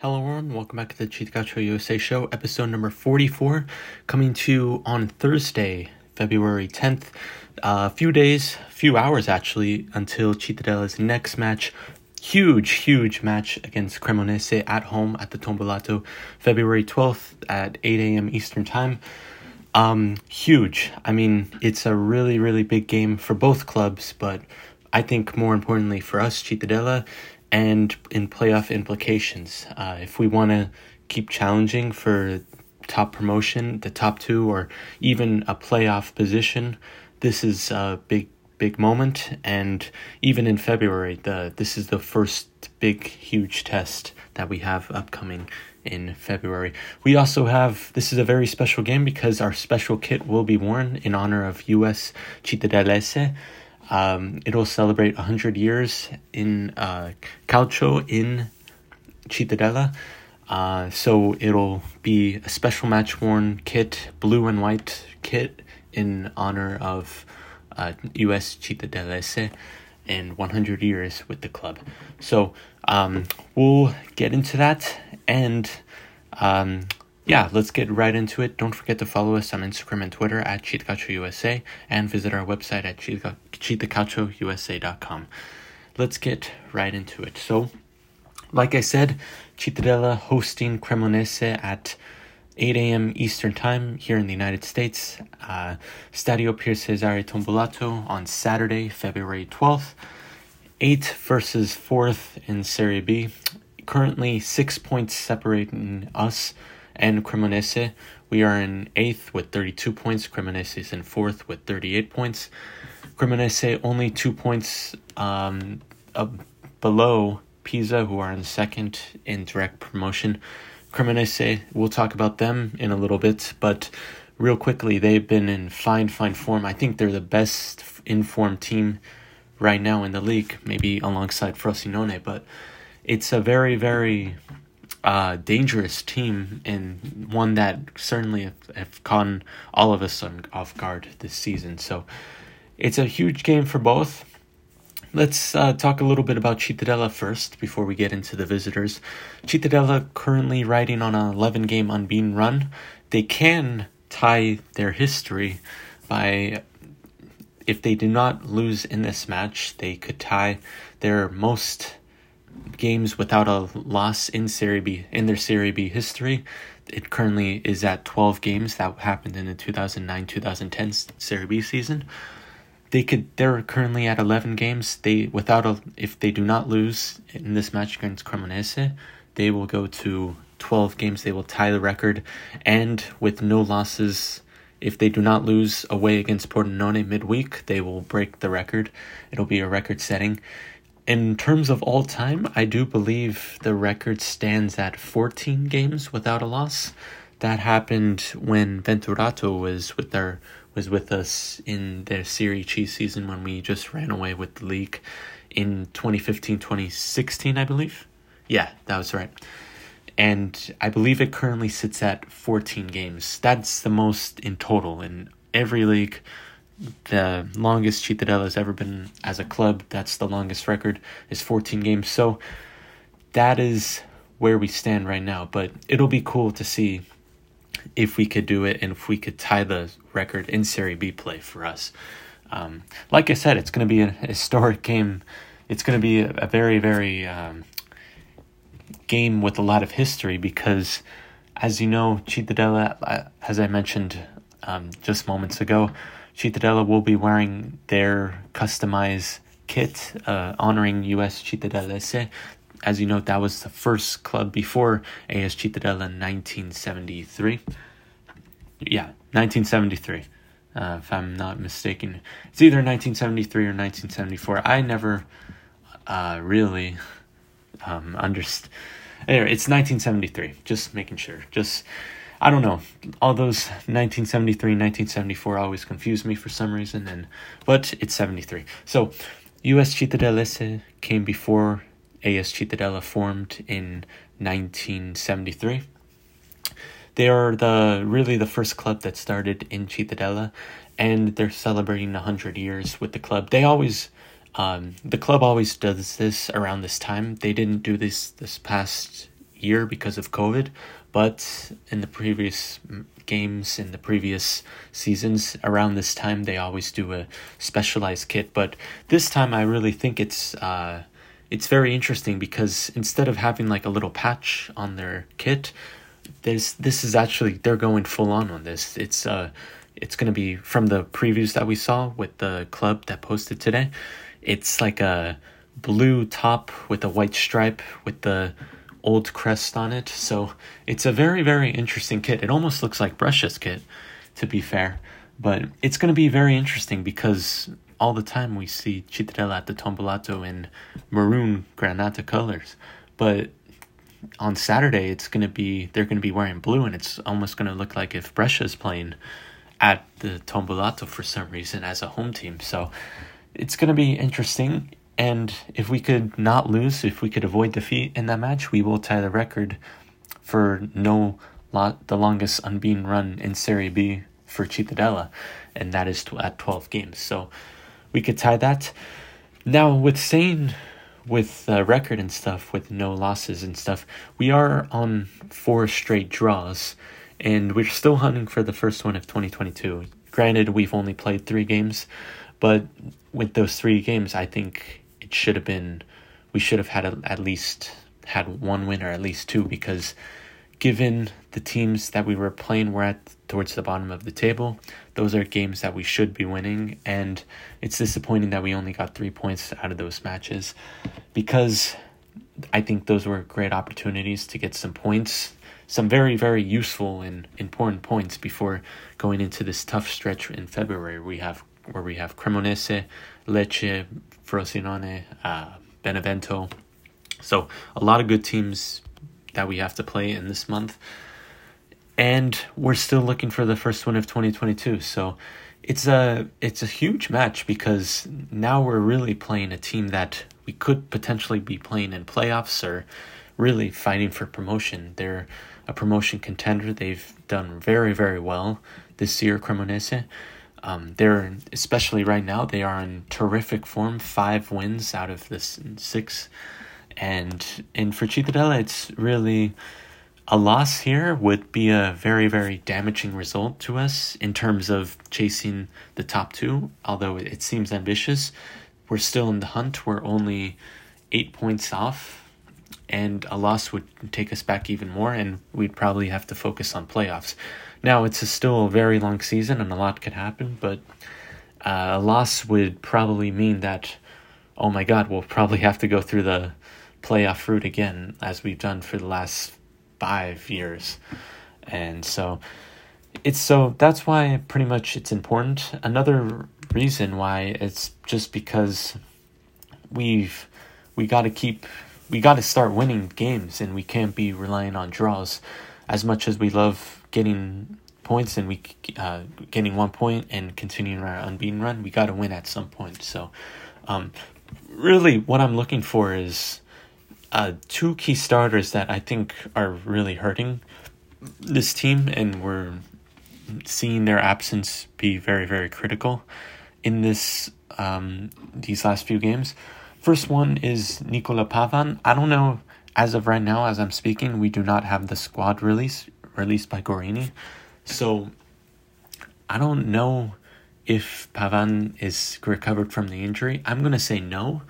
Hello, everyone. Welcome back to the Gaucho USA show, episode number 44, coming to you on Thursday, February 10th. A uh, few days, few hours actually, until Cittadella's next match. Huge, huge match against Cremonese at home at the Tombolato, February 12th at 8 a.m. Eastern Time. Um, huge. I mean, it's a really, really big game for both clubs, but I think more importantly for us, Cittadella, and in playoff implications. Uh, if we want to keep challenging for top promotion, the top two, or even a playoff position, this is a big, big moment. And even in February, the this is the first big, huge test that we have upcoming in February. We also have this is a very special game because our special kit will be worn in honor of US Cittadellese. Um, it'll celebrate 100 years in uh, Calcio in Cittadella. Uh, so it'll be a special match worn kit, blue and white kit in honor of uh, US Cittadellese and 100 years with the club. So um, we'll get into that and um, yeah, let's get right into it. Don't forget to follow us on Instagram and Twitter at CittaCalcioUSA and visit our website at CittaCalcioUSA.com. Let's get right into it. So, like I said, Cittadella hosting Cremonese at 8 a.m. Eastern Time here in the United States. Uh, Stadio Pier Cesare Tombolato on Saturday, February 12th. 8th versus 4th in Serie B. Currently, six points separating us and Cremonese. We are in eighth with 32 points. Cremonese is in fourth with 38 points. Cremonese only two points um, below Pisa, who are in second in direct promotion. Cremonese, we'll talk about them in a little bit, but real quickly, they've been in fine, fine form. I think they're the best informed team right now in the league, maybe alongside Frosinone, but it's a very, very uh, dangerous team and one that certainly have, have caught all of us on, off guard this season. So it's a huge game for both. Let's uh, talk a little bit about Cittadella first before we get into the visitors. Cittadella currently riding on an 11 game unbeaten run. They can tie their history by, if they do not lose in this match, they could tie their most games without a loss in Serie B in their Serie B history. It currently is at 12 games that happened in the 2009-2010 Serie B season. They could they're currently at 11 games. They without a if they do not lose in this match against Cremonese, they will go to 12 games. They will tie the record and with no losses if they do not lose away against Pordenone midweek, they will break the record. It'll be a record setting in terms of all time, I do believe the record stands at 14 games without a loss. That happened when Venturato was with their was with us in their Serie C season when we just ran away with the league in 2015-2016, I believe. Yeah, that was right. And I believe it currently sits at 14 games. That's the most in total in every league the longest Cittadella has ever been as a club. That's the longest record is 14 games. So that is where we stand right now. But it'll be cool to see if we could do it and if we could tie the record in Serie B play for us. Um, like I said, it's going to be a historic game. It's going to be a, a very, very um, game with a lot of history because, as you know, Cittadella, uh, as I mentioned um, just moments ago, Cittadella will be wearing their customized kit uh, honoring US Cittadellese. As you know, that was the first club before AS Cittadella in 1973. Yeah, 1973, uh, if I'm not mistaken. It's either 1973 or 1974. I never uh, really um, understood. Anyway, it's 1973. Just making sure. Just I don't know. All those 1973, 1974 always confuse me for some reason, and but it's 73. So, U.S. Cittadellese came before AS Cittadella formed in 1973. They are the really the first club that started in Cittadella, and they're celebrating 100 years with the club. They always, um, the club always does this around this time. They didn't do this this past year because of COVID, but in the previous games in the previous seasons around this time they always do a specialized kit. But this time I really think it's uh, it's very interesting because instead of having like a little patch on their kit, this this is actually they're going full on on this. It's uh it's gonna be from the previews that we saw with the club that posted today. It's like a blue top with a white stripe with the old crest on it. So it's a very very interesting kit. It almost looks like Brescia's kit, to be fair, but it's gonna be very interesting because all the time we see Cittadella at the Tombolato in maroon granata colors, but on Saturday it's gonna be they're gonna be wearing blue and it's almost gonna look like if Brescia's playing at the Tombolato for some reason as a home team. So it's gonna be interesting. And if we could not lose, if we could avoid defeat in that match, we will tie the record for no lot the longest unbeaten run in Serie B for Cittadella, and that is at 12 games. So we could tie that. Now, with saying with the record and stuff, with no losses and stuff, we are on four straight draws, and we're still hunting for the first one of 2022. Granted, we've only played three games, but with those three games, I think it should have been, we should have had a, at least had one win or at least two because given the teams that we were playing were at towards the bottom of the table, those are games that we should be winning, and it's disappointing that we only got three points out of those matches because I think those were great opportunities to get some points, some very, very useful and important points before going into this tough stretch in February. We have where we have Cremonese, Lecce, Frosinone, uh, Benevento. So a lot of good teams that we have to play in this month and we're still looking for the first one of 2022. So it's a it's a huge match because now we're really playing a team that we could potentially be playing in playoffs or really fighting for promotion. They're a promotion contender. They've done very very well this year, Cremonese. Um, they're especially right now they are in terrific form. Five wins out of this six, and in for Cittadella, it's really a loss here would be a very, very damaging result to us in terms of chasing the top two. Although it seems ambitious, we're still in the hunt. We're only eight points off, and a loss would take us back even more, and we'd probably have to focus on playoffs. Now, it's a still a very long season, and a lot could happen, but uh, a loss would probably mean that, oh my god, we'll probably have to go through the playoff route again, as we've done for the last five years. And so it's so that's why pretty much it's important. Another reason why it's just because we've we got to keep we got to start winning games and we can't be relying on draws as much as we love getting points and we uh, getting one point and continuing our unbeaten run we got to win at some point so um, really what i'm looking for is uh, two key starters that I think are really hurting this team, and we're seeing their absence be very, very critical in this um, these last few games. First one is Nicola Pavan. I don't know as of right now, as I'm speaking, we do not have the squad release released by Gorini, so I don't know if Pavan is recovered from the injury. I'm gonna say no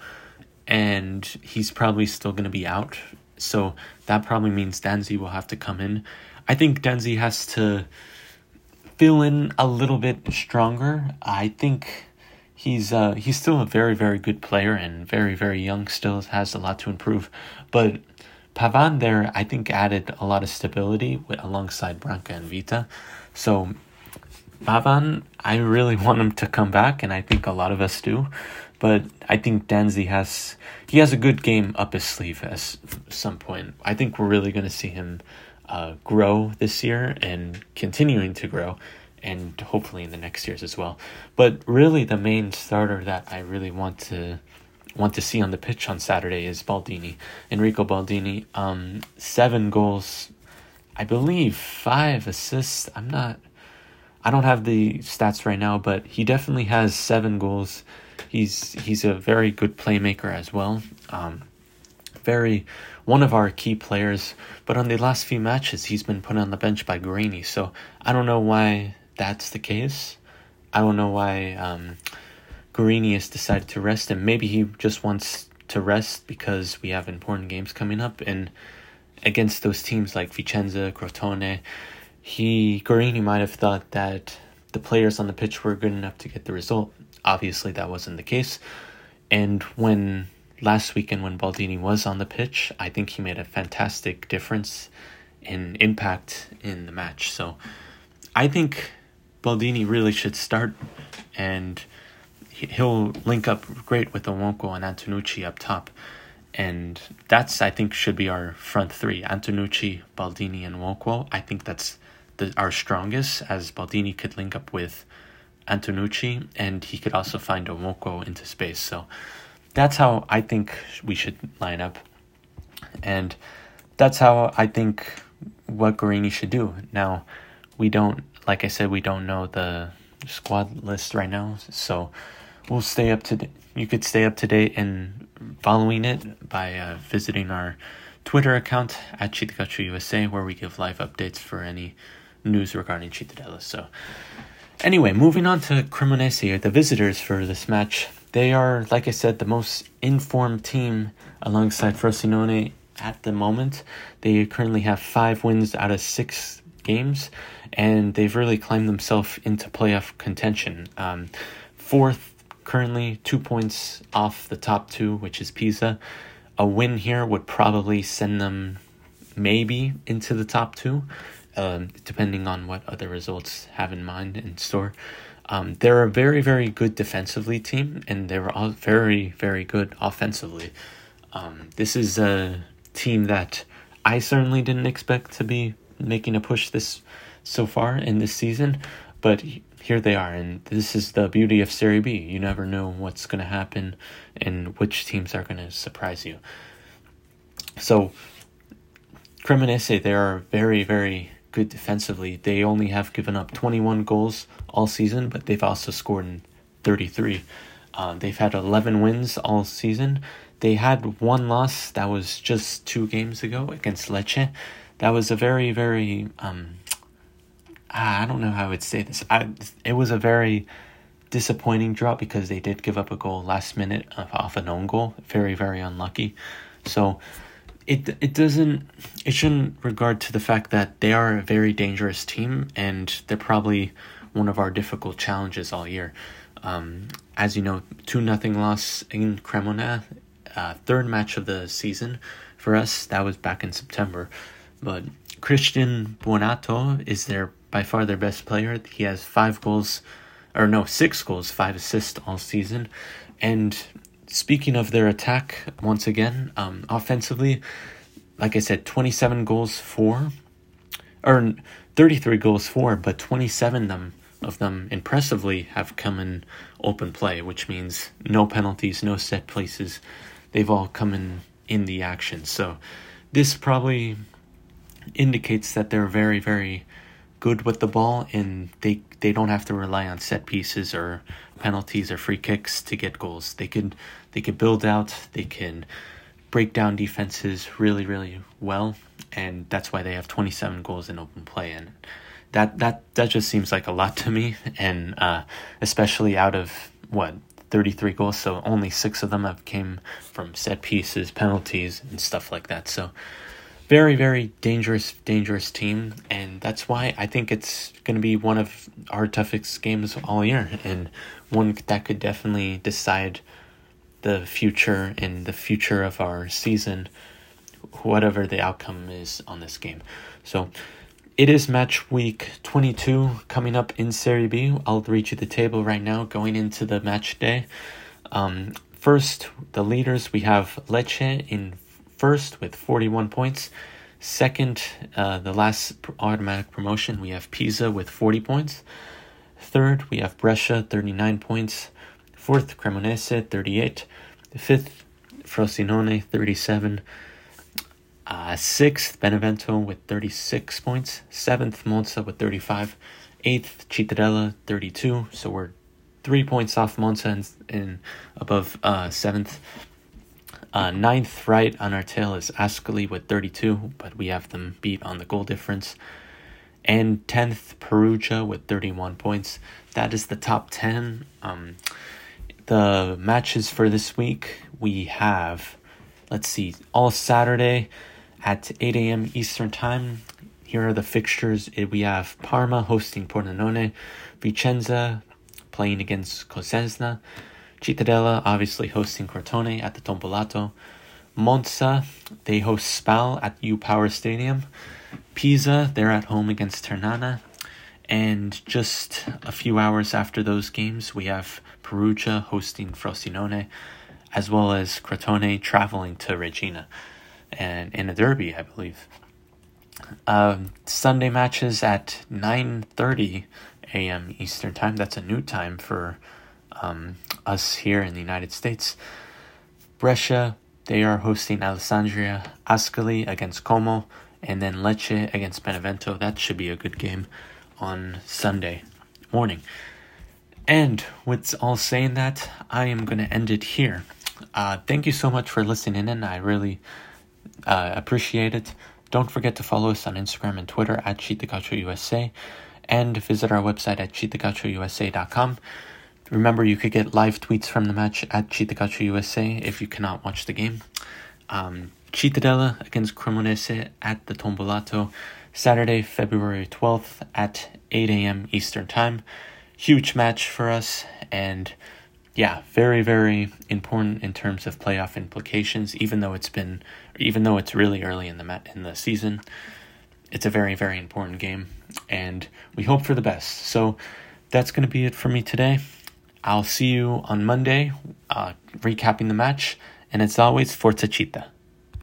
and he's probably still going to be out. So that probably means Danzi will have to come in. I think Danzi has to fill in a little bit stronger. I think he's uh, he's still a very very good player and very very young. Still has a lot to improve, but Pavan there I think added a lot of stability with, alongside Branca and Vita. So Pavan, I really want him to come back, and I think a lot of us do. But I think Danzi has he has a good game up his sleeve at some point. I think we're really going to see him uh, grow this year and continuing to grow, and hopefully in the next years as well. But really, the main starter that I really want to want to see on the pitch on Saturday is Baldini, Enrico Baldini. Um, seven goals, I believe, five assists. I'm not. I don't have the stats right now, but he definitely has seven goals He's he's a very good playmaker as well. Um, very one of our key players. But on the last few matches, he's been put on the bench by Gorini. So I don't know why that's the case. I don't know why um, Gorini decided to rest him. Maybe he just wants to rest because we have important games coming up and against those teams like Vicenza, Crotone, he Gorini might have thought that the players on the pitch were good enough to get the result. Obviously, that wasn't the case. And when last weekend, when Baldini was on the pitch, I think he made a fantastic difference in impact in the match. So I think Baldini really should start, and he'll link up great with Nwoko and Antonucci up top. And that's, I think, should be our front three Antonucci, Baldini, and Nwoko. I think that's the, our strongest, as Baldini could link up with Antonucci, and he could also find Nwoko into space. So that's how I think we should line up. And that's how I think what Gorini should do. Now, we don't, like I said, we don't know the squad list right now, so we'll stay up to. Date. You could stay up to date and following it by uh, visiting our Twitter account at Cittàcalcio USA, where we give live updates for any news regarding Cittadella. So, anyway, moving on to Cremonese, the visitors for this match. They are, like I said, the most informed team alongside Frosinone at the moment. They currently have five wins out of six games, and they've really climbed themselves into playoff contention. Um, fourth, currently two points off the top two, which is Pisa. A win here would probably send them maybe into the top two, um, depending on what other results have in mind in store. Um, they're a very, very good defensively team, and they're all very, very good offensively. Um, this is a team that I certainly didn't expect to be making a push this so far in this season, but here they are, and this is the beauty of Serie B. You never know what's going to happen and which teams are going to surprise you. So, Cremonese, they are very, very good defensively. They only have given up 21 goals all season, but they've also scored in 33. Uh, they've had 11 wins all season. They had one loss that was just two games ago against Lecce. That was a very, very, um, I don't know how I would say this. I, it was a very disappointing draw because they did give up a goal last minute off an own goal. Very, very unlucky. So, it it doesn't it shouldn't regard to the fact that they are a very dangerous team and they're probably one of our difficult challenges all year. Um, as you know, two nothing loss in Cremona, uh, third match of the season for us. That was back in September, but Cristian Buonaiuto is their by far their best player. He has five goals, or no, six goals, five assists all season, and speaking of their attack, once again, um, offensively, like I said, 27 goals for, or 33 goals for, but 27 them of them impressively have come in open play, which means no penalties, no set places. They've all come in in the action. So this probably indicates that they're very, very good with the ball and they they don't have to rely on set pieces or penalties or free kicks to get goals. They could they could build out, they can break down defenses really really well and that's why they have 27 goals in open play and that that that just seems like a lot to me and uh, especially out of what 33 goals so only 6 of them have came from set pieces, penalties and stuff like that. So very very dangerous dangerous team and that's why i think it's going to be one of our toughest games all year and one that could definitely decide the future and the future of our season whatever the outcome is on this game so it is match week 22 coming up in Serie B. I'll read you the table right now going into the match day. Um, first, the leaders we have Lecce in first with 41 points. Second, uh, the last automatic promotion, we have Pisa with 40 points. Third, we have Brescia, 39 points. Fourth, Cremonese, 38. Fifth, Frosinone, 37. Uh, sixth, Benevento with 36 points. Seventh, Monza with 35. Eighth, Cittadella, 32. So we're three points off Monza and, and above uh, seventh. Uh, ninth right on our tail is Ascoli with 32, but we have them beat on the goal difference. And 10th, Perugia with 31 points. That is the top 10. Um, the matches for this week we have, let's see, all Saturday at 8 a.m. Eastern Time. Here are the fixtures. We have Parma hosting Pordenone, Vicenza playing against Cosenza, Cittadella obviously hosting Crotone at the Tombolato, Monza they host Spal at U Power Stadium, Pisa they're at home against Ternana, and just a few hours after those games we have Perugia hosting Frosinone, as well as Crotone traveling to Reggina, and in a derby I believe. Um, Sunday matches at 9:30 a.m. Eastern time. That's a new time for um, us here in the United States. Brescia, they are hosting Alessandria, Ascoli against Como, and then Lecce against Benevento. That should be a good game on Sunday morning. And with all saying that, I am going to end it here. Uh, thank you so much for listening in. I really uh, appreciate it. Don't forget to follow us on Instagram and Twitter at CittaCalcioUSA and visit our website at cittacalciousa.com. Remember, you could get live tweets from the match at CittaCalcioUSA if you cannot watch the game. Um, Cittadella against Cremonese at the Tombolato, Saturday, February 12th at 8 a.m. Eastern Time. Huge match for us, and yeah, very, very important in terms of playoff implications. Even though it's been, even though it's really early in the mat in the season, it's a very, very important game, and we hope for the best. So that's going to be it for me today. I'll see you on Monday, uh, recapping the match, and as always, Forza Citta.